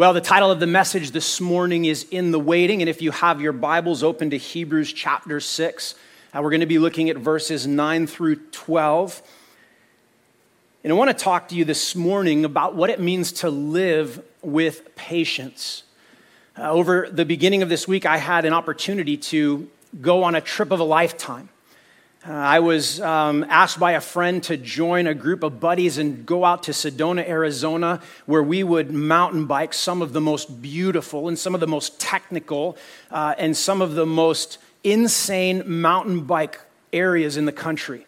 Well, the title of the message this morning is In the Waiting. And if you have your Bibles open to Hebrews chapter 6, uh, we're going to be looking at verses 9 through 12. And I want to talk to you this morning about what it means to live with patience. Uh, over the beginning of this week, I had an opportunity to go on a trip of a lifetime. Uh, I was um, asked by a friend to join a group of buddies and go out to Sedona, Arizona, where we would mountain bike some of the most beautiful and some of the most technical uh, and some of the most insane mountain bike areas in the country.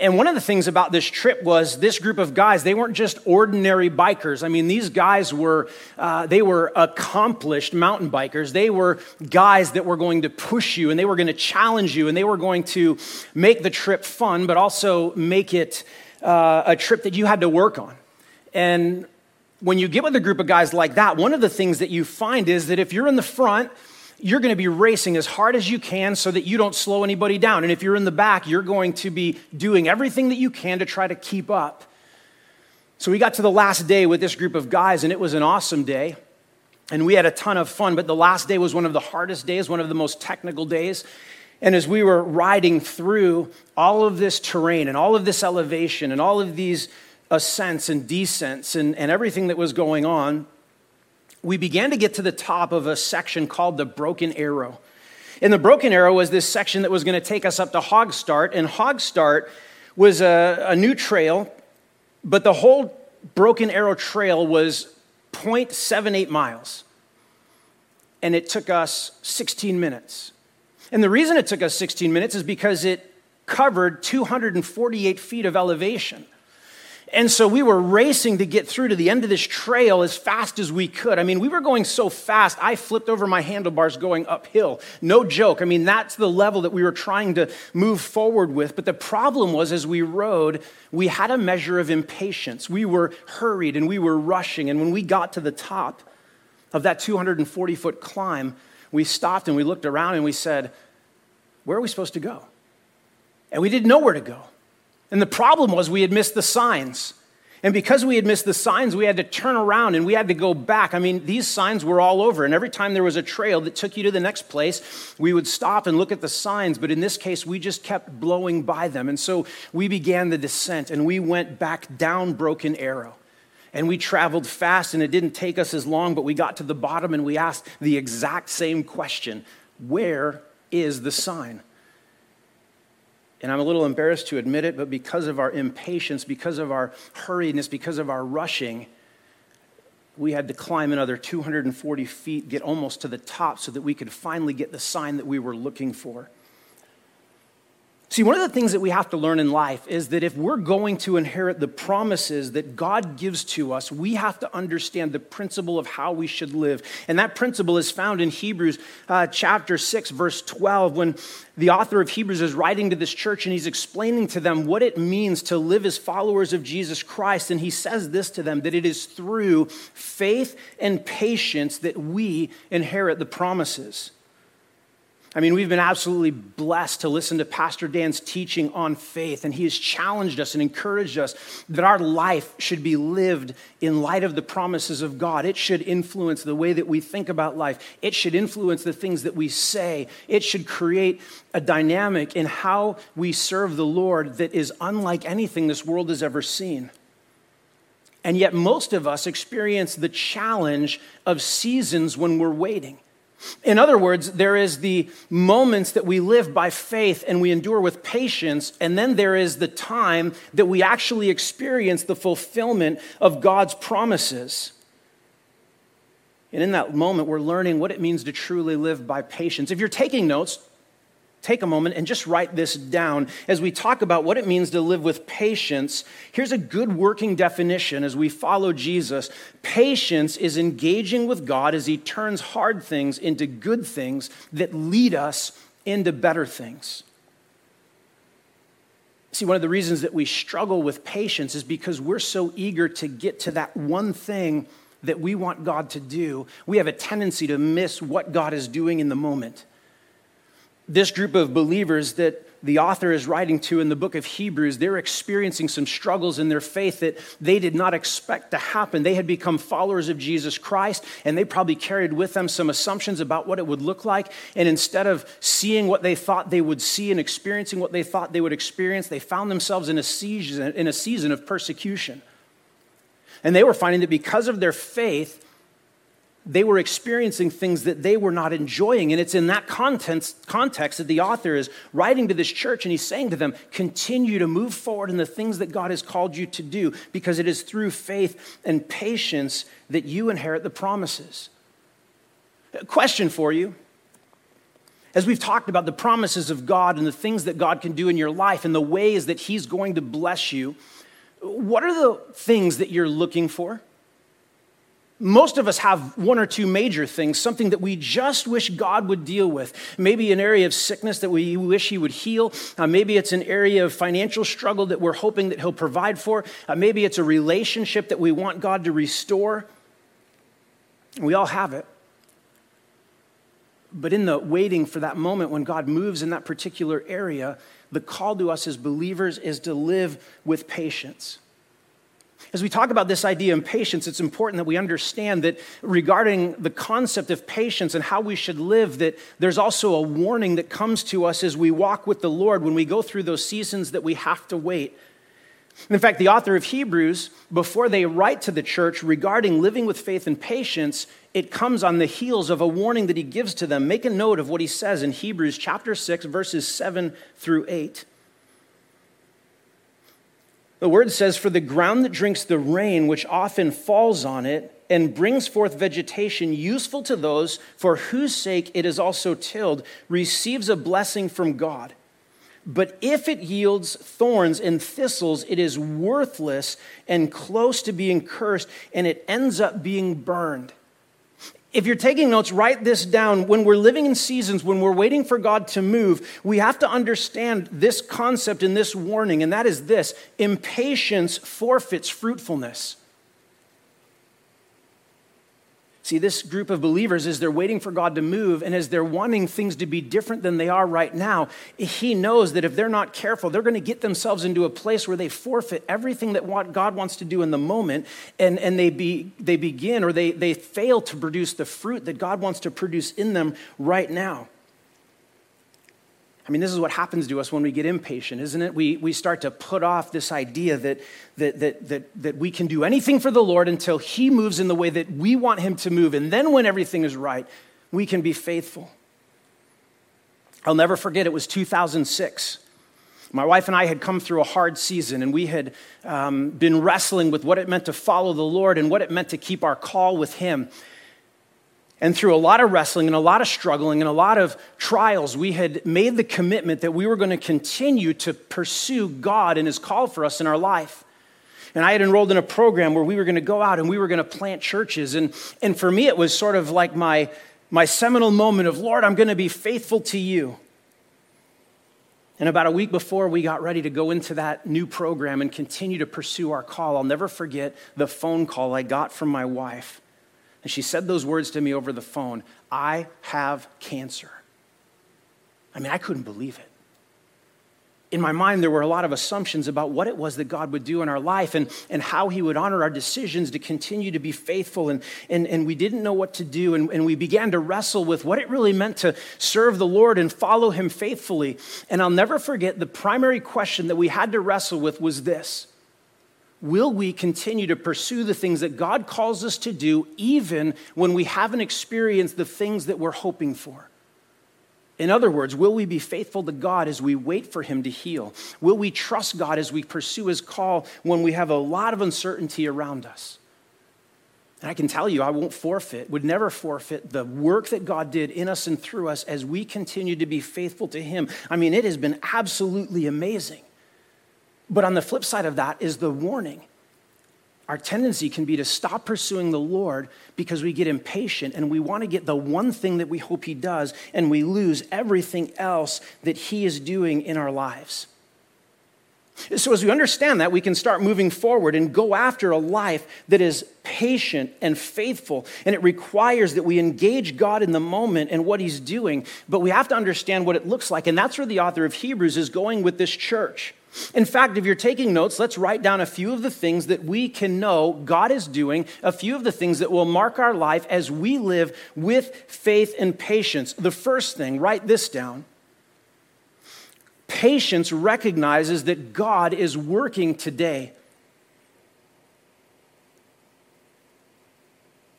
And one of the things about this trip was this group of guys, they weren't just ordinary bikers. I mean, these guys were, uh, they were accomplished mountain bikers. They were guys that were going to push you and they were going to challenge you and they were going to make the trip fun, but also make it uh, a trip that you had to work on. And when you get with a group of guys like that, one of the things that you find is that if you're in the front, you're going to be racing as hard as you can so that you don't slow anybody down. And if you're in the back, you're going to be doing everything that you can to try to keep up. So we got to the last day with this group of guys, and it was an awesome day. And we had a ton of fun, but the last day was one of the hardest days, one of the most technical days. And as we were riding through all of this terrain and all of this elevation and all of these ascents and descents and, and everything that was going on, we began to get to the top of a section called the Broken Arrow. And the Broken Arrow was this section that was going to take us up to Hogstart, and Hogstart was a, a new trail, but the whole Broken Arrow Trail was 0.78 miles. And it took us 16 minutes. And the reason it took us 16 minutes is because it covered 248 feet of elevation. And so we were racing to get through to the end of this trail as fast as we could. I mean, we were going so fast, I flipped over my handlebars going uphill. No joke. I mean, that's the level that we were trying to move forward with. But the problem was, as we rode, we had a measure of impatience. We were hurried and we were rushing. And when we got to the top of that 240 foot climb, we stopped and we looked around and we said, Where are we supposed to go? And we didn't know where to go. And the problem was we had missed the signs. And because we had missed the signs, we had to turn around and we had to go back. I mean, these signs were all over. And every time there was a trail that took you to the next place, we would stop and look at the signs. But in this case, we just kept blowing by them. And so we began the descent and we went back down Broken Arrow. And we traveled fast and it didn't take us as long, but we got to the bottom and we asked the exact same question Where is the sign? And I'm a little embarrassed to admit it, but because of our impatience, because of our hurriedness, because of our rushing, we had to climb another 240 feet, get almost to the top so that we could finally get the sign that we were looking for. See, one of the things that we have to learn in life is that if we're going to inherit the promises that God gives to us, we have to understand the principle of how we should live. And that principle is found in Hebrews uh, chapter 6, verse 12, when the author of Hebrews is writing to this church and he's explaining to them what it means to live as followers of Jesus Christ. And he says this to them that it is through faith and patience that we inherit the promises. I mean, we've been absolutely blessed to listen to Pastor Dan's teaching on faith, and he has challenged us and encouraged us that our life should be lived in light of the promises of God. It should influence the way that we think about life, it should influence the things that we say, it should create a dynamic in how we serve the Lord that is unlike anything this world has ever seen. And yet, most of us experience the challenge of seasons when we're waiting. In other words, there is the moments that we live by faith and we endure with patience, and then there is the time that we actually experience the fulfillment of God's promises. And in that moment, we're learning what it means to truly live by patience. If you're taking notes, take a moment and just write this down. As we talk about what it means to live with patience, here's a good working definition as we follow Jesus. Patience is engaging with God as He turns hard things into good things that lead us into better things. See, one of the reasons that we struggle with patience is because we're so eager to get to that one thing that we want God to do. We have a tendency to miss what God is doing in the moment this group of believers that the author is writing to in the book of Hebrews, they're experiencing some struggles in their faith that they did not expect to happen. They had become followers of Jesus Christ, and they probably carried with them some assumptions about what it would look like. And instead of seeing what they thought they would see and experiencing what they thought they would experience, they found themselves in a season, in a season of persecution. And they were finding that because of their faith, they were experiencing things that they were not enjoying. And it's in that context, context that the author is writing to this church and he's saying to them, continue to move forward in the things that God has called you to do because it is through faith and patience that you inherit the promises. A question for you. As we've talked about the promises of God and the things that God can do in your life and the ways that He's going to bless you, what are the things that you're looking for? Most of us have one or two major things, something that we just wish God would deal with. Maybe an area of sickness that we wish He would heal. Uh, maybe it's an area of financial struggle that we're hoping that He'll provide for. Uh, maybe it's a relationship that we want God to restore. We all have it. But in the waiting for that moment when God moves in that particular area, the call to us as believers is to live with patience. As we talk about this idea of patience, it's important that we understand that regarding the concept of patience and how we should live, that there's also a warning that comes to us as we walk with the Lord when we go through those seasons that we have to wait. In fact, the author of Hebrews, before they write to the church regarding living with faith and patience, it comes on the heels of a warning that he gives to them. Make a note of what he says in Hebrews chapter 6, verses 7 through 8. The word says, For the ground that drinks the rain which often falls on it and brings forth vegetation useful to those for whose sake it is also tilled receives a blessing from God. But if it yields thorns and thistles, it is worthless and close to being cursed, and it ends up being burned. If you're taking notes, write this down. When we're living in seasons, when we're waiting for God to move, we have to understand this concept and this warning, and that is this impatience forfeits fruitfulness. See, this group of believers, as they're waiting for God to move and as they're wanting things to be different than they are right now, He knows that if they're not careful, they're going to get themselves into a place where they forfeit everything that what God wants to do in the moment and, and they, be, they begin or they, they fail to produce the fruit that God wants to produce in them right now. I mean, this is what happens to us when we get impatient, isn't it? We, we start to put off this idea that, that, that, that, that we can do anything for the Lord until He moves in the way that we want Him to move. And then when everything is right, we can be faithful. I'll never forget, it was 2006. My wife and I had come through a hard season, and we had um, been wrestling with what it meant to follow the Lord and what it meant to keep our call with Him. And through a lot of wrestling and a lot of struggling and a lot of trials, we had made the commitment that we were going to continue to pursue God and His call for us in our life. And I had enrolled in a program where we were going to go out and we were going to plant churches. And, and for me, it was sort of like my, my seminal moment of, Lord, I'm going to be faithful to you. And about a week before we got ready to go into that new program and continue to pursue our call, I'll never forget the phone call I got from my wife. And she said those words to me over the phone I have cancer. I mean, I couldn't believe it. In my mind, there were a lot of assumptions about what it was that God would do in our life and, and how He would honor our decisions to continue to be faithful. And, and, and we didn't know what to do. And, and we began to wrestle with what it really meant to serve the Lord and follow Him faithfully. And I'll never forget the primary question that we had to wrestle with was this will we continue to pursue the things that God calls us to do, even when we haven't experienced the things that we're hoping for? In other words, will we be faithful to God as we wait for Him to heal? Will we trust God as we pursue His call when we have a lot of uncertainty around us? And I can tell you, I won't forfeit, would never forfeit the work that God did in us and through us as we continue to be faithful to Him. I mean, it has been absolutely amazing. But on the flip side of that is the warning. Our tendency can be to stop pursuing the Lord because we get impatient and we want to get the one thing that we hope He does, and we lose everything else that He is doing in our lives. So, as we understand that, we can start moving forward and go after a life that is patient and faithful. And it requires that we engage God in the moment and what He's doing, but we have to understand what it looks like. And that's where the author of Hebrews is going with this church. In fact, if you're taking notes, let's write down a few of the things that we can know God is doing, a few of the things that will mark our life as we live with faith and patience. The first thing, write this down Patience recognizes that God is working today.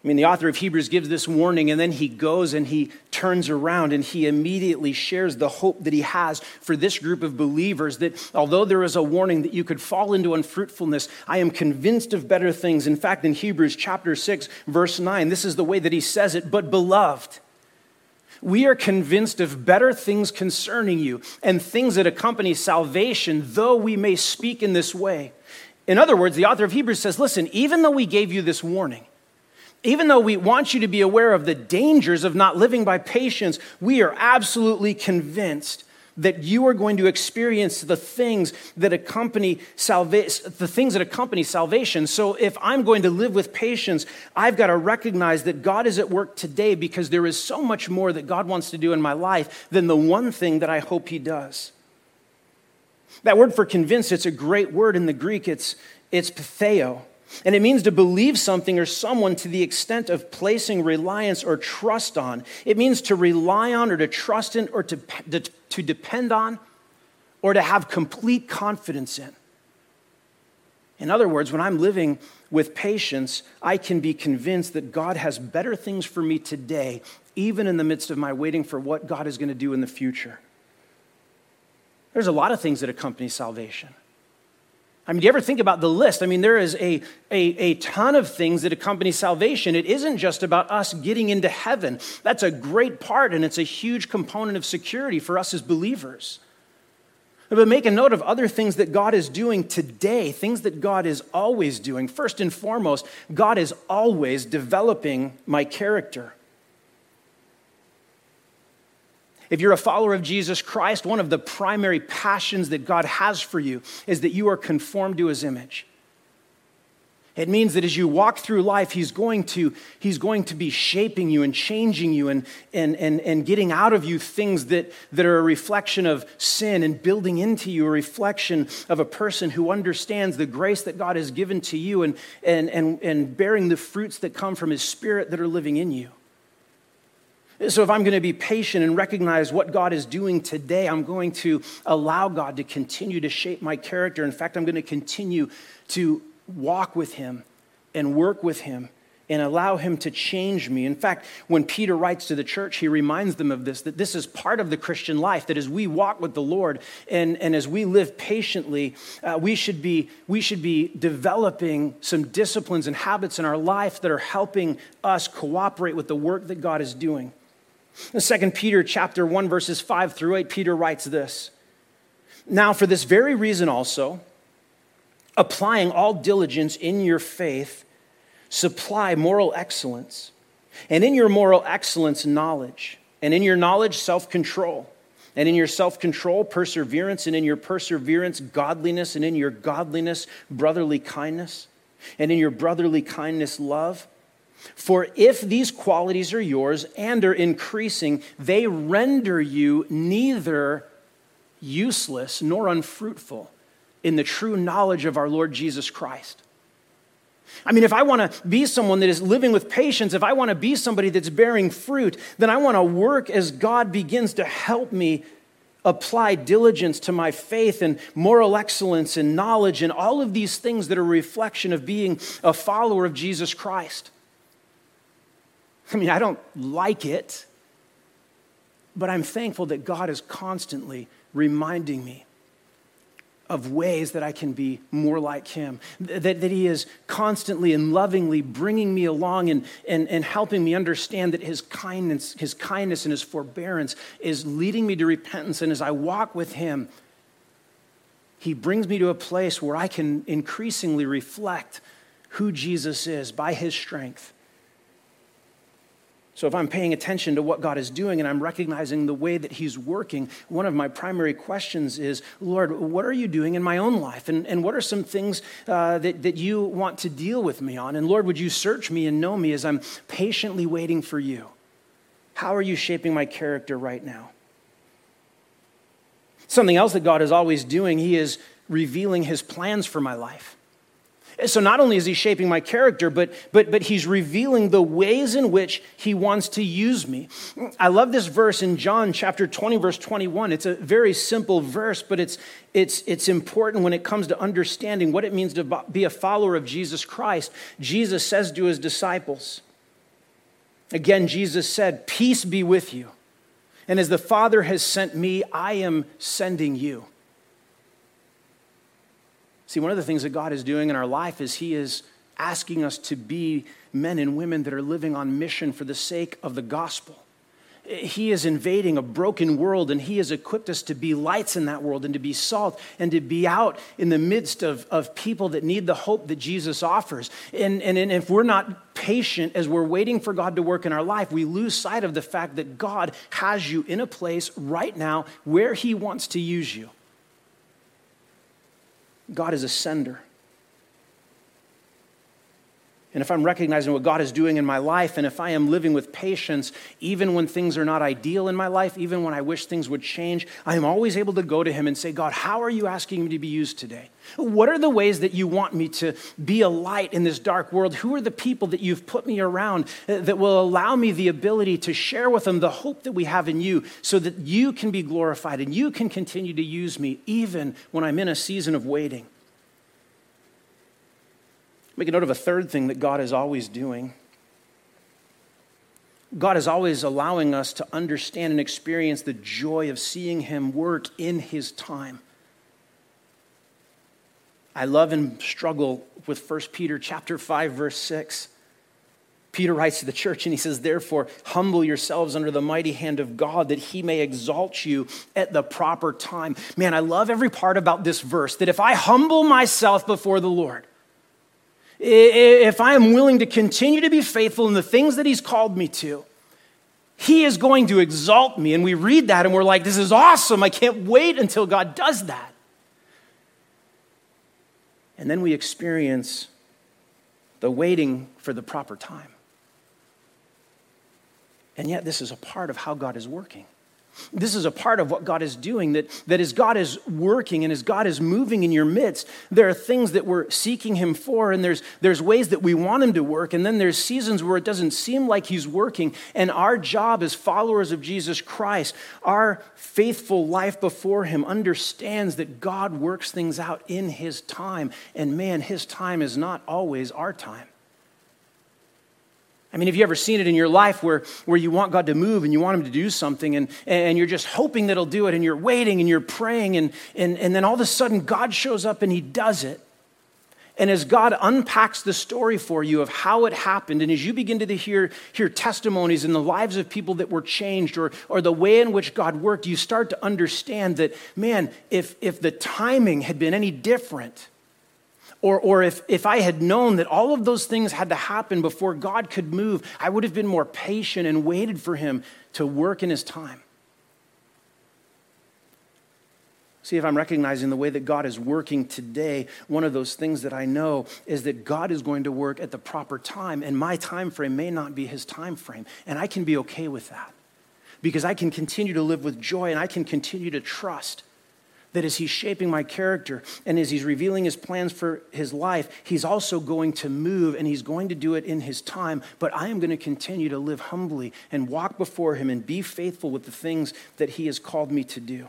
I mean, the author of Hebrews gives this warning, and then he goes and he turns around and he immediately shares the hope that he has for this group of believers that although there is a warning that you could fall into unfruitfulness, I am convinced of better things. In fact, in Hebrews chapter 6, verse 9, this is the way that he says it, but beloved, we are convinced of better things concerning you and things that accompany salvation, though we may speak in this way. In other words, the author of Hebrews says, listen, even though we gave you this warning, even though we want you to be aware of the dangers of not living by patience, we are absolutely convinced that you are going to experience the things that accompany salvation the things that accompany salvation. So if i'm going to live with patience i've got to recognize that god is at work today because there is so much more that god wants to do in my life than the one thing that i hope he does. That word for convinced it's a great word in the greek. It's it's pitheo and it means to believe something or someone to the extent of placing reliance or trust on. It means to rely on or to trust in or to, to depend on or to have complete confidence in. In other words, when I'm living with patience, I can be convinced that God has better things for me today, even in the midst of my waiting for what God is going to do in the future. There's a lot of things that accompany salvation. I mean, do you ever think about the list? I mean, there is a, a, a ton of things that accompany salvation. It isn't just about us getting into heaven. That's a great part, and it's a huge component of security for us as believers. But make a note of other things that God is doing today, things that God is always doing. First and foremost, God is always developing my character. If you're a follower of Jesus Christ, one of the primary passions that God has for you is that you are conformed to his image. It means that as you walk through life, he's going to, he's going to be shaping you and changing you and, and, and, and getting out of you things that, that are a reflection of sin and building into you a reflection of a person who understands the grace that God has given to you and, and, and, and bearing the fruits that come from his spirit that are living in you. So, if I'm going to be patient and recognize what God is doing today, I'm going to allow God to continue to shape my character. In fact, I'm going to continue to walk with Him and work with Him and allow Him to change me. In fact, when Peter writes to the church, he reminds them of this that this is part of the Christian life, that as we walk with the Lord and, and as we live patiently, uh, we, should be, we should be developing some disciplines and habits in our life that are helping us cooperate with the work that God is doing. In 2 Peter chapter 1 verses 5 through 8 Peter writes this. Now for this very reason also applying all diligence in your faith supply moral excellence and in your moral excellence knowledge and in your knowledge self-control and in your self-control perseverance and in your perseverance godliness and in your godliness brotherly kindness and in your brotherly kindness love for if these qualities are yours and are increasing, they render you neither useless nor unfruitful in the true knowledge of our Lord Jesus Christ. I mean, if I want to be someone that is living with patience, if I want to be somebody that's bearing fruit, then I want to work as God begins to help me apply diligence to my faith and moral excellence and knowledge and all of these things that are a reflection of being a follower of Jesus Christ. I mean, I don't like it, but I'm thankful that God is constantly reminding me of ways that I can be more like Him, that, that He is constantly and lovingly bringing me along and, and, and helping me understand that His kindness, His kindness and His forbearance is leading me to repentance. And as I walk with Him, He brings me to a place where I can increasingly reflect who Jesus is by His strength. So, if I'm paying attention to what God is doing and I'm recognizing the way that He's working, one of my primary questions is Lord, what are you doing in my own life? And, and what are some things uh, that, that you want to deal with me on? And Lord, would you search me and know me as I'm patiently waiting for you? How are you shaping my character right now? Something else that God is always doing, He is revealing His plans for my life. So not only is he shaping my character, but, but, but he's revealing the ways in which he wants to use me. I love this verse in John chapter 20, verse 21. It's a very simple verse, but it's, it's, it's important when it comes to understanding what it means to be a follower of Jesus Christ. Jesus says to his disciples, again, Jesus said, Peace be with you. And as the Father has sent me, I am sending you. See, one of the things that God is doing in our life is He is asking us to be men and women that are living on mission for the sake of the gospel. He is invading a broken world and He has equipped us to be lights in that world and to be salt and to be out in the midst of, of people that need the hope that Jesus offers. And, and, and if we're not patient as we're waiting for God to work in our life, we lose sight of the fact that God has you in a place right now where He wants to use you. God is a sender. And if I'm recognizing what God is doing in my life, and if I am living with patience, even when things are not ideal in my life, even when I wish things would change, I am always able to go to Him and say, God, how are you asking me to be used today? What are the ways that you want me to be a light in this dark world? Who are the people that you've put me around uh, that will allow me the ability to share with them the hope that we have in you so that you can be glorified and you can continue to use me even when I'm in a season of waiting? Make a note of a third thing that God is always doing. God is always allowing us to understand and experience the joy of seeing Him work in His time. I love and struggle with 1 Peter chapter 5 verse 6. Peter writes to the church and he says, Therefore, humble yourselves under the mighty hand of God that he may exalt you at the proper time. Man, I love every part about this verse that if I humble myself before the Lord, if I am willing to continue to be faithful in the things that He's called me to, He is going to exalt me. And we read that and we're like, this is awesome. I can't wait until God does that. And then we experience the waiting for the proper time. And yet, this is a part of how God is working. This is a part of what God is doing, that, that as God is working and as God is moving in your midst, there are things that we're seeking Him for, and there's, there's ways that we want Him to work, and then there's seasons where it doesn't seem like He's working. And our job as followers of Jesus Christ, our faithful life before Him, understands that God works things out in His time. And man, His time is not always our time. I mean, have you ever seen it in your life where, where you want God to move and you want Him to do something and, and you're just hoping that He'll do it and you're waiting and you're praying and, and, and then all of a sudden God shows up and He does it. And as God unpacks the story for you of how it happened, and as you begin to hear, hear testimonies in the lives of people that were changed or, or the way in which God worked, you start to understand that, man, if, if the timing had been any different, or, or if, if I had known that all of those things had to happen before God could move, I would have been more patient and waited for Him to work in His time. See, if I'm recognizing the way that God is working today, one of those things that I know is that God is going to work at the proper time, and my time frame may not be His time frame. And I can be okay with that because I can continue to live with joy and I can continue to trust that as he's shaping my character and as he's revealing his plans for his life, he's also going to move and he's going to do it in his time. But I am going to continue to live humbly and walk before him and be faithful with the things that he has called me to do.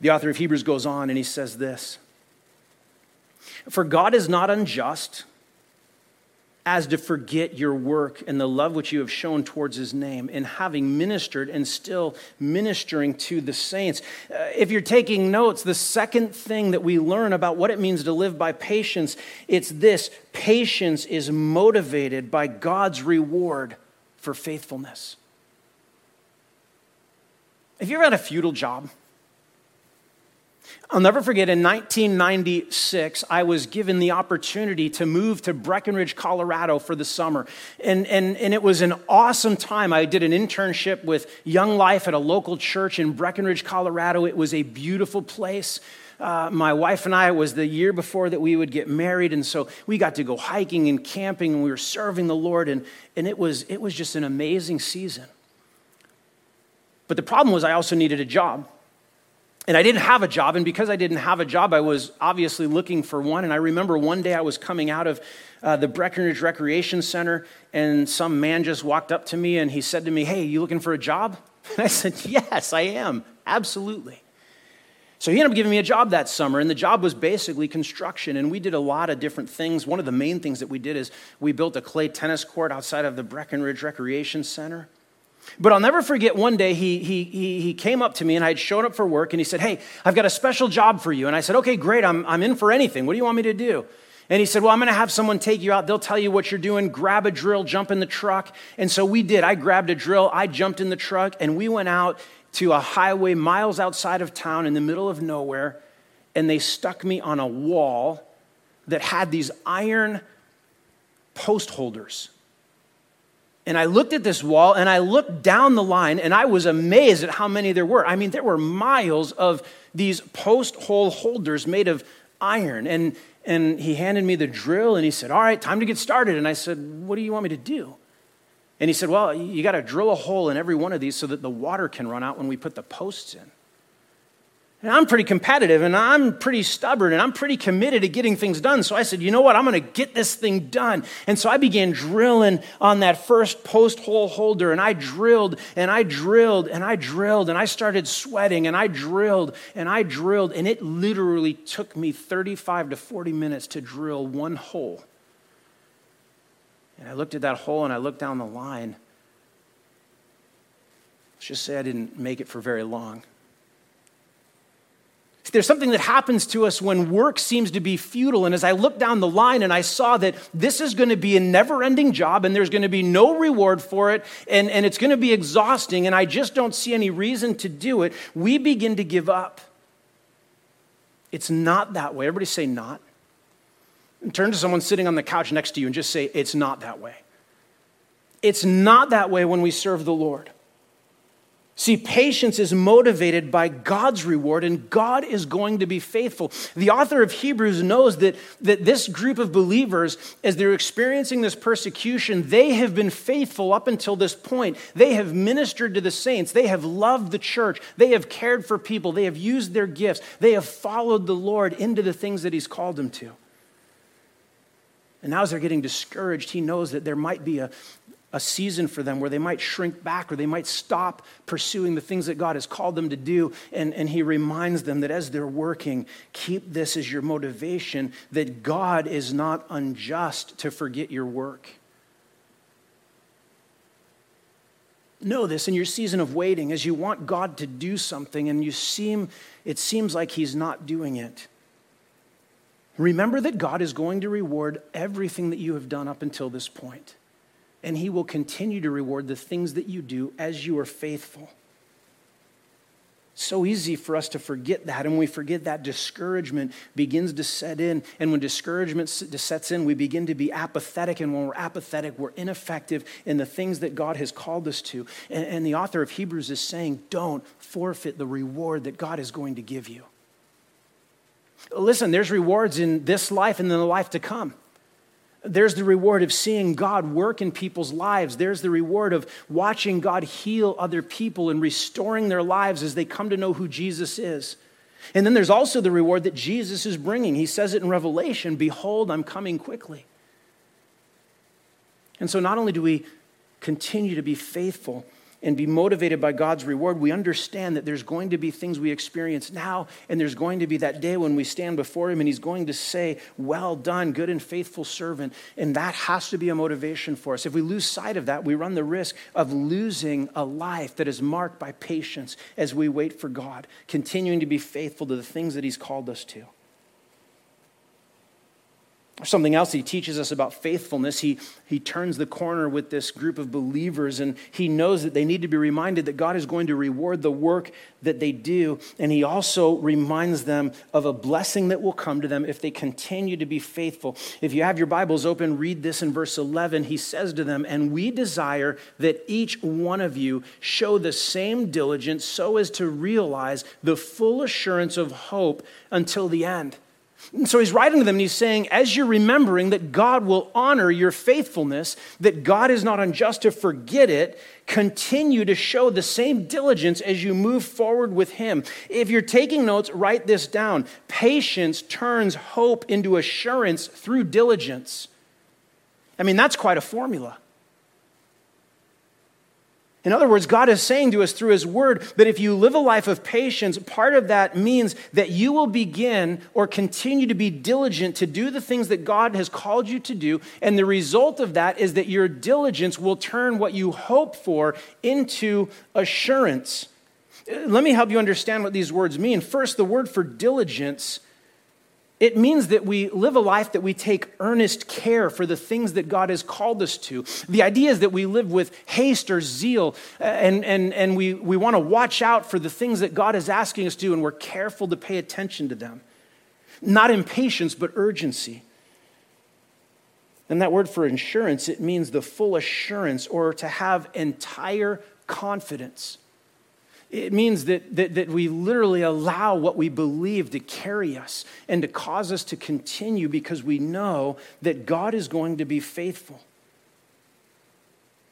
The author of Hebrews goes on and he says this For God is not unjust as to forget your work and the love which you have shown towards his name in having ministered and still ministering to the saints. Uh, if you're taking notes, the second thing that we learn about what it means to live by patience, it's this patience is motivated by God's reward for faithfulness. Have you ever had a futile job? I'll never forget in 1996, I was given the opportunity to move to Breckenridge, Colorado for the summer. And, and, and it was an awesome time. I did an internship with Young Life at a local church in Breckenridge, Colorado. It was a beautiful place. Uh, my wife and I, it was the year before that we would get married. And so we got to go hiking and camping and we were serving the Lord. And, and it, was, it was just an amazing season. But the problem was, I also needed a job. And I didn't have a job, and because I didn't have a job, I was obviously looking for one. And I remember one day I was coming out of uh, the Breckenridge Recreation Center, and some man just walked up to me and he said to me, Hey, you looking for a job? And I said, Yes, I am, absolutely. So he ended up giving me a job that summer, and the job was basically construction. And we did a lot of different things. One of the main things that we did is we built a clay tennis court outside of the Breckenridge Recreation Center. But I'll never forget one day he, he, he, he came up to me and I had shown up for work and he said, Hey, I've got a special job for you. And I said, Okay, great, I'm, I'm in for anything. What do you want me to do? And he said, Well, I'm going to have someone take you out. They'll tell you what you're doing. Grab a drill, jump in the truck. And so we did. I grabbed a drill, I jumped in the truck, and we went out to a highway miles outside of town in the middle of nowhere. And they stuck me on a wall that had these iron post holders. And I looked at this wall and I looked down the line and I was amazed at how many there were. I mean, there were miles of these post hole holders made of iron. And, and he handed me the drill and he said, All right, time to get started. And I said, What do you want me to do? And he said, Well, you got to drill a hole in every one of these so that the water can run out when we put the posts in. And I'm pretty competitive and I'm pretty stubborn and I'm pretty committed to getting things done. So I said, you know what? I'm going to get this thing done. And so I began drilling on that first post hole holder and I drilled and I drilled and I drilled and I started sweating and I drilled and I drilled. And it literally took me 35 to 40 minutes to drill one hole. And I looked at that hole and I looked down the line. Let's just say I didn't make it for very long. There's something that happens to us when work seems to be futile. And as I looked down the line and I saw that this is going to be a never ending job and there's going to be no reward for it and, and it's going to be exhausting and I just don't see any reason to do it, we begin to give up. It's not that way. Everybody say, not. And turn to someone sitting on the couch next to you and just say, it's not that way. It's not that way when we serve the Lord. See, patience is motivated by God's reward, and God is going to be faithful. The author of Hebrews knows that, that this group of believers, as they're experiencing this persecution, they have been faithful up until this point. They have ministered to the saints, they have loved the church, they have cared for people, they have used their gifts, they have followed the Lord into the things that He's called them to. And now, as they're getting discouraged, he knows that there might be a, a season for them where they might shrink back or they might stop pursuing the things that God has called them to do. And, and He reminds them that as they're working, keep this as your motivation that God is not unjust to forget your work. Know this in your season of waiting as you want God to do something and you seem, it seems like He's not doing it. Remember that God is going to reward everything that you have done up until this point and He will continue to reward the things that you do as you are faithful. So easy for us to forget that. And when we forget that, discouragement begins to set in. And when discouragement sets in, we begin to be apathetic. And when we're apathetic, we're ineffective in the things that God has called us to. And, and the author of Hebrews is saying, don't forfeit the reward that God is going to give you. Listen, there's rewards in this life and in the life to come. There's the reward of seeing God work in people's lives. There's the reward of watching God heal other people and restoring their lives as they come to know who Jesus is. And then there's also the reward that Jesus is bringing. He says it in Revelation Behold, I'm coming quickly. And so not only do we continue to be faithful, and be motivated by God's reward, we understand that there's going to be things we experience now, and there's going to be that day when we stand before Him and He's going to say, Well done, good and faithful servant. And that has to be a motivation for us. If we lose sight of that, we run the risk of losing a life that is marked by patience as we wait for God, continuing to be faithful to the things that He's called us to. Something else he teaches us about faithfulness. He, he turns the corner with this group of believers, and he knows that they need to be reminded that God is going to reward the work that they do. And he also reminds them of a blessing that will come to them if they continue to be faithful. If you have your Bibles open, read this in verse 11. He says to them, And we desire that each one of you show the same diligence so as to realize the full assurance of hope until the end and so he's writing to them and he's saying, as you're remembering that God will honor your faithfulness, that God is not unjust to forget it, continue to show the same diligence as you move forward with him. If you're taking notes, write this down. Patience turns hope into assurance through diligence. I mean, that's quite a formula. In other words, God is saying to us through His Word that if you live a life of patience, part of that means that you will begin or continue to be diligent to do the things that God has called you to do. And the result of that is that your diligence will turn what you hope for into assurance. Let me help you understand what these words mean. First, the word for diligence it means that we live a life that we take earnest care for the things that God has called us to. The idea is that we live with haste or zeal, uh, and, and, and we, we want to watch out for the things that God is asking us to do, and we're careful to pay attention to them. Not impatience, but urgency. And that word for insurance, it means the full assurance or to have entire confidence. It means that, that, that we literally allow what we believe to carry us and to cause us to continue because we know that God is going to be faithful.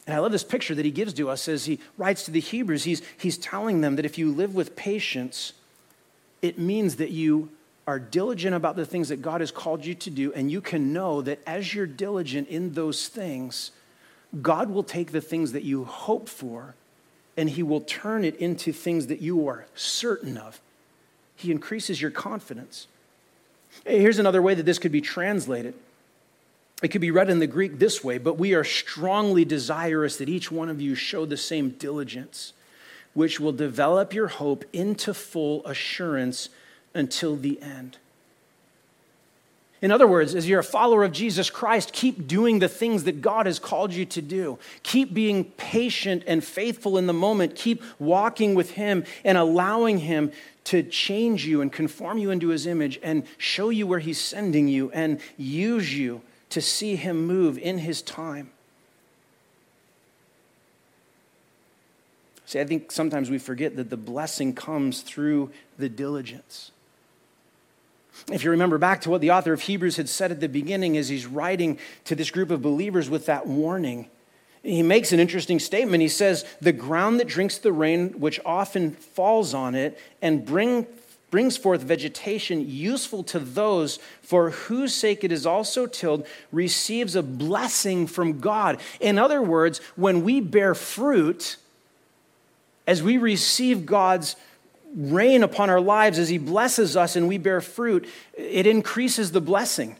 And I love this picture that he gives to us as he writes to the Hebrews. He's, he's telling them that if you live with patience, it means that you are diligent about the things that God has called you to do, and you can know that as you're diligent in those things, God will take the things that you hope for and He will turn it into things that you are certain of. He increases your confidence. Here's another way that this could be translated. It could be read in the Greek this way, but we are strongly desirous that each one of you show the same diligence, which will develop your hope into full assurance until the end. In other words, as you're a follower of Jesus Christ, keep doing the things that God has called you to do. Keep being patient and faithful in the moment. Keep walking with Him and allowing Him to change you and conform you into His image and show you where He's sending you and use you to see Him move in His time. See, I think sometimes we forget that the blessing comes through the diligence. If you remember back to what the author of Hebrews had said at the beginning as he's writing to this group of believers with that warning, he makes an interesting statement. He says, The ground that drinks the rain, which often falls on it, and bring, brings forth vegetation useful to those for whose sake it is also tilled, receives a blessing from God. In other words, when we bear fruit, as we receive God's rain upon our lives as He blesses us and we bear fruit, it increases the blessing.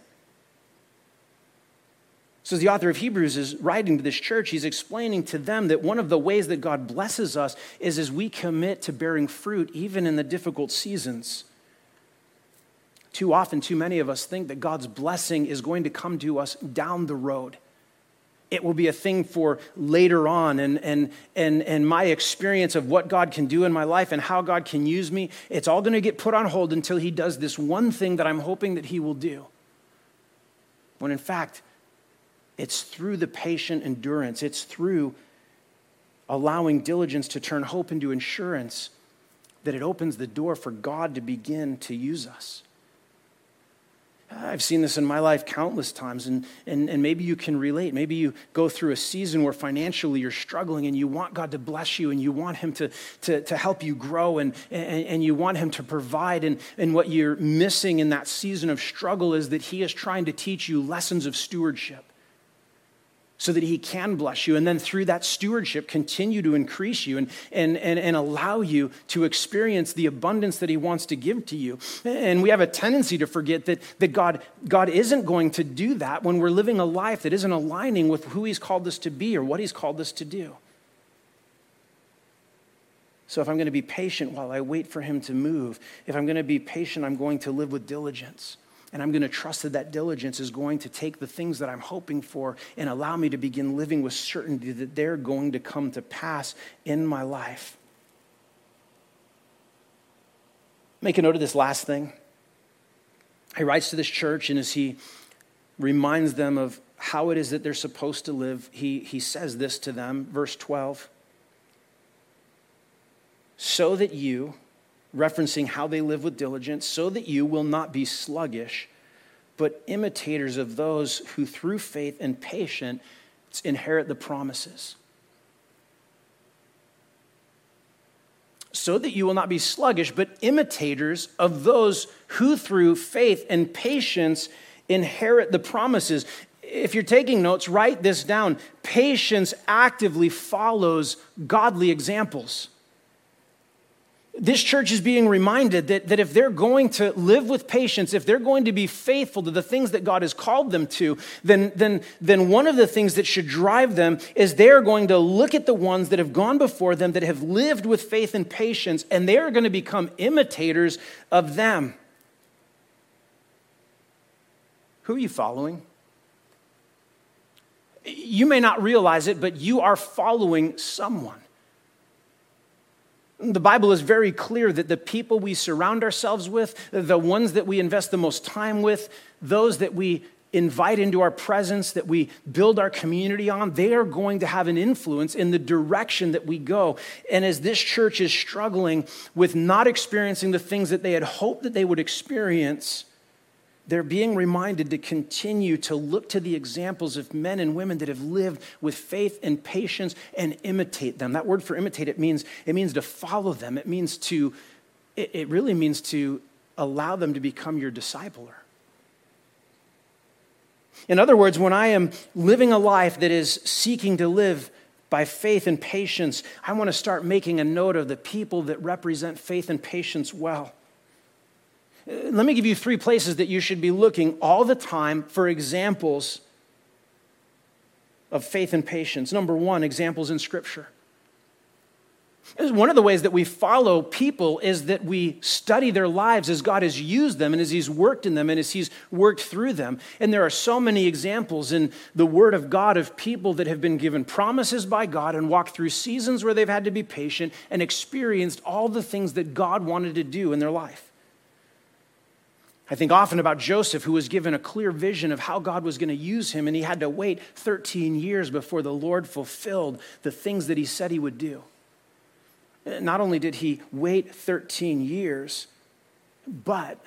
So, the author of Hebrews is writing to this church, he's explaining to them that one of the ways that God blesses us is as we commit to bearing fruit, even in the difficult seasons. Too often, too many of us think that God's blessing is going to come to us down the road it will be a thing for later on. And, and, and, and my experience of what God can do in my life and how God can use me, it's all going to get put on hold until He does this one thing that I'm hoping that He will do. When in fact, it's through the patient endurance, it's through allowing diligence to turn hope into insurance that it opens the door for God to begin to use us. I've seen this in my life countless times, and, and, and maybe you can relate. Maybe you go through a season where financially you're struggling and you want God to bless you and you want Him to, to, to help you grow and, and, and you want Him to provide. And, and what you're missing in that season of struggle is that He is trying to teach you lessons of stewardship so that he can bless you and then through that stewardship continue to increase you and, and, and, and allow you to experience the abundance that he wants to give to you. And we have a tendency to forget that, that god, god isn't going to do that when we're living a life that isn't aligning with who he's called us to be or what he's called us to do. So if i'm going to be patient while i wait for him to move if i'm going to be patient i'm going to live with diligence And I'm going to trust that that diligence is going to take the things that I'm hoping for and allow me to begin living with certainty that they're going to come to pass in my life. Make a note of this last thing. He writes to this church, and as he reminds them of how it is that they're supposed to live, he, he says this to them, verse 12. So that you, referencing how they live with diligence, so that you will not be sluggish, but imitators of those who through faith and patience inherit the promises. So that you will not be sluggish, but imitators of those who through faith and patience inherit the promises. If you're taking notes, write this down. Patience actively follows godly examples this church is being reminded that, that if they're going to live with patience, if they're going to be faithful to the things that God has called them to, then, then, then one of the things that should drive them is they're going to look at the ones that have gone before them, that have lived with faith and patience, and they are going to become imitators of them. Who are you following? You may not realize it, but you are following someone. The Bible is very clear that the people we surround ourselves with, the ones that we invest the most time with, those that we invite into our presence, that we build our community on, they are going to have an influence in the direction that we go. And as this church is struggling with not experiencing the things that they had hoped that they would experience, they're being reminded to continue to look to the examples of men and women that have lived with faith and patience and imitate them. That word for imitate, it means, it means to follow them. It means to, it, it really means to allow them to become your discipler. In other words, when I am living a life that is seeking to live by faith and patience, I want to start making a note of the people that represent faith and patience well. Uh, let me give you three places that you should be looking all the time for examples of faith and patience. Number one, examples in Scripture. One of the ways that we follow people is that we study their lives as God has used them and as He's worked in them and as He's worked through them. And there are so many examples in the Word of God of people that have been given promises by God and walked through seasons where they've had to be patient and experienced all the things that God wanted to do in their life. I think often about Joseph, who was given a clear vision of how God was going to use him, and he had to wait 13 years before the Lord fulfilled the things that he said he would do. Not only did he wait 13 years, but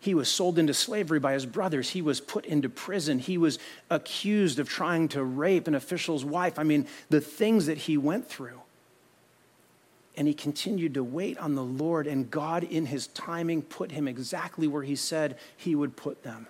he was sold into slavery by his brothers. He was put into prison. He was accused of trying to rape an official's wife. I mean, the things that he went through and he continued to wait on the Lord, and God, in his timing, put him exactly where he said he would put them.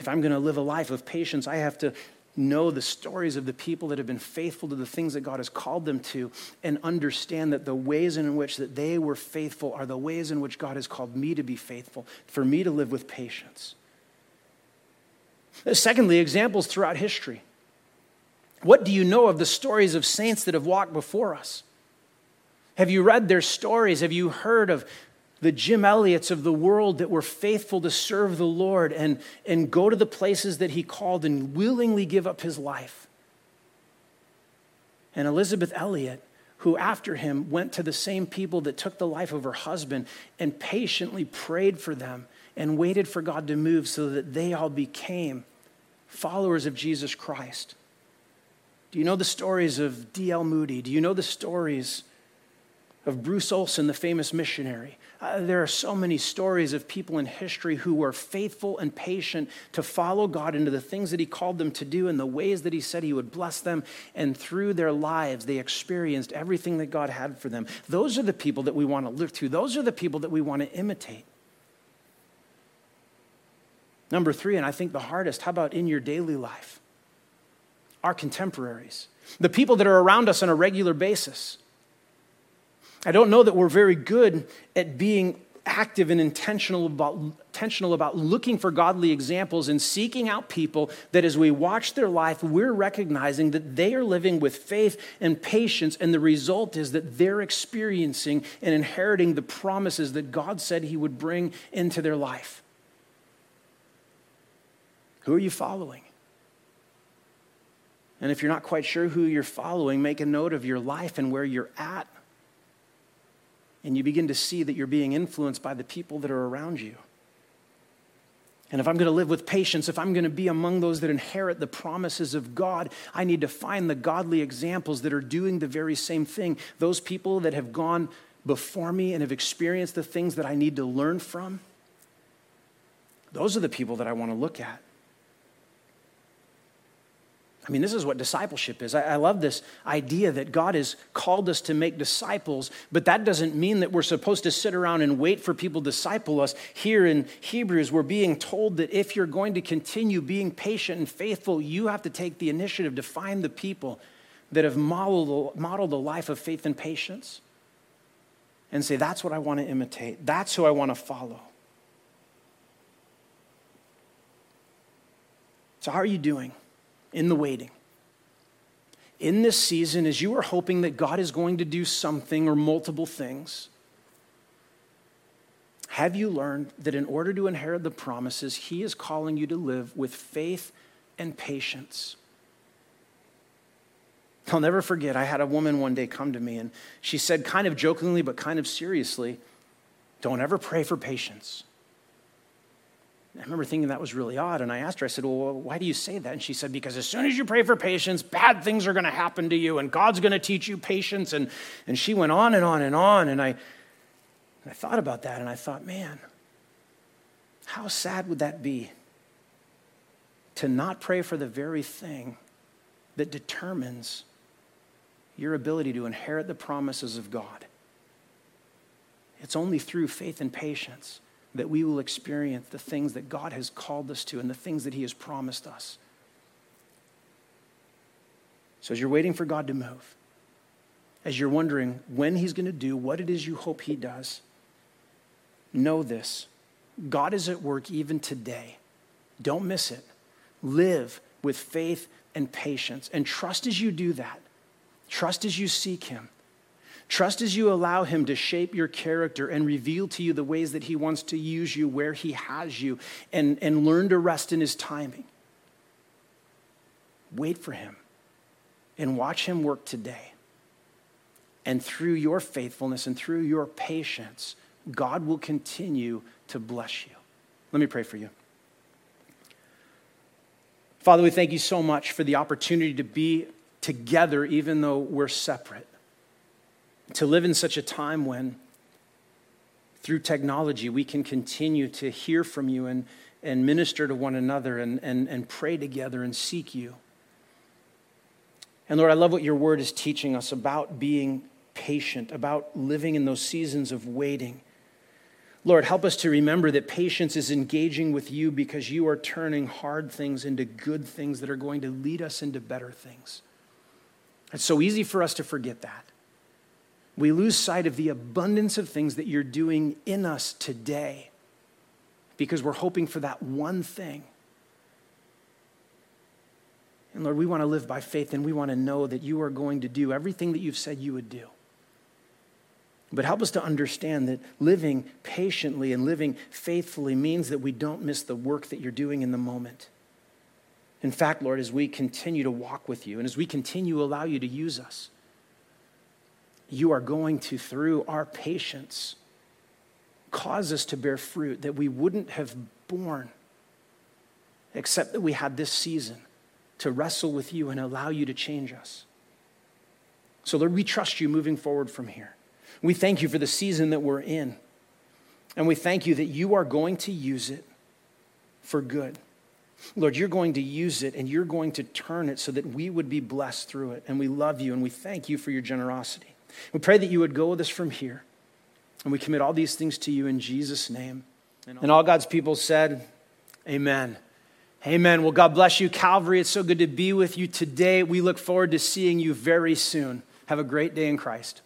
If I'm going to live a life of patience, I have to know the stories of the people that have been faithful to the things that God has called them to and understand that the ways in which that they were faithful are the ways in which God has called me to be faithful, for me to live with patience. Secondly, examples throughout history. What do you know of the stories of saints that have walked before us? Have you read their stories? Have you heard of the Jim Elliots of the world that were faithful to serve the Lord and, and go to the places that He called and willingly give up His life? And Elisabeth Elliot, who after him went to the same people that took the life of her husband and patiently prayed for them and waited for God to move so that they all became followers of Jesus Christ. Do you know the stories of D.L. Moody? Do you know the stories of Bruce Olson, the famous missionary? Uh, there are so many stories of people in history who were faithful and patient to follow God into the things that He called them to do and the ways that He said He would bless them. And through their lives, they experienced everything that God had for them. Those are the people that we want to look to, those are the people that we want to imitate. Number three, and I think the hardest, how about in your daily life? Our contemporaries, the people that are around us on a regular basis. I don't know that we're very good at being active and intentional about, intentional about looking for godly examples and seeking out people that as we watch their life, we're recognizing that they are living with faith and patience, and the result is that they're experiencing and inheriting the promises that God said He would bring into their life. Who are you following? And if you're not quite sure who you're following, make a note of your life and where you're at. And you begin to see that you're being influenced by the people that are around you. And if I'm going to live with patience, if I'm going to be among those that inherit the promises of God, I need to find the godly examples that are doing the very same thing. Those people that have gone before me and have experienced the things that I need to learn from. Those are the people that I want to look at. I mean, this is what discipleship is. I, I, love this idea that God has called us to make disciples, but that doesn't mean that we're supposed to sit around and wait for people to disciple us. Here in Hebrews, we're being told that if you're going to continue being patient and faithful, you have to take the initiative to find the people that have modeled, modeled a life of faith and patience and say, That's what I want to imitate, that's who I want to follow. So, how are you doing? In the waiting. In this season, as you are hoping that God is going to do something or multiple things, have you learned that in order to inherit the promises, He is calling you to live with faith and patience? I'll never forget, I had a woman one day come to me and she said, kind of jokingly, but kind of seriously, Don't ever pray for patience. I remember thinking that was really odd. And I asked her, I said, Well, why do you say that? And she said, Because as soon as you pray for patience, bad things are going to happen to you, and God's going to teach you patience. And, and she went on and on and on. And I, I thought about that, and I thought, man, how sad would that be to not pray for the very thing that determines your ability to inherit the promises of God? It's only through faith and patience that we will experience the things that God has called us to and the things that He has promised us. So, as you're waiting for God to move, as you're wondering when He's going to do what it is you hope He does, know this God is at work even today. Don't miss it. Live with faith and patience, and trust as you do that. Trust as you seek Him Trust as you allow Him to shape your character and reveal to you the ways that He wants to use you, where He has you, and, and learn to rest in His timing. Wait for Him and watch Him work today. And through your faithfulness and through your patience, God will continue to bless you. Let me pray for you. Father, we thank you so much for the opportunity to be together, even though we're separate to live in such a time when, through technology, we can continue to hear from you and, and minister to one another and, and, and pray together and seek you. And Lord, I love what your word is teaching us about being patient, about living in those seasons of waiting. Lord, help us to remember that patience is engaging with you because you are turning hard things into good things that are going to lead us into better things. It's so easy for us to forget that we lose sight of the abundance of things that you're doing in us today because we're hoping for that one thing. And Lord, we want to live by faith and we want to know that you are going to do everything that you've said you would do. But help us to understand that living patiently and living faithfully means that we don't miss the work that you're doing in the moment. In fact, Lord, as we continue to walk with you and as we continue to allow you to use us, you are going to, through our patience, cause us to bear fruit that we wouldn't have borne except that we had this season to wrestle with you and allow you to change us. So, Lord, we trust you moving forward from here. We thank you for the season that we're in. And we thank you that you are going to use it for good. Lord, you're going to use it and you're going to turn it so that we would be blessed through it. And we love you and we thank you for your generosity. We pray that you would go with us from here. And we commit all these things to you in Jesus' name. And all God's people said, Amen. Amen. Well, God bless you, Calvary. It's so good to be with you today. We look forward to seeing you very soon. Have a great day in Christ.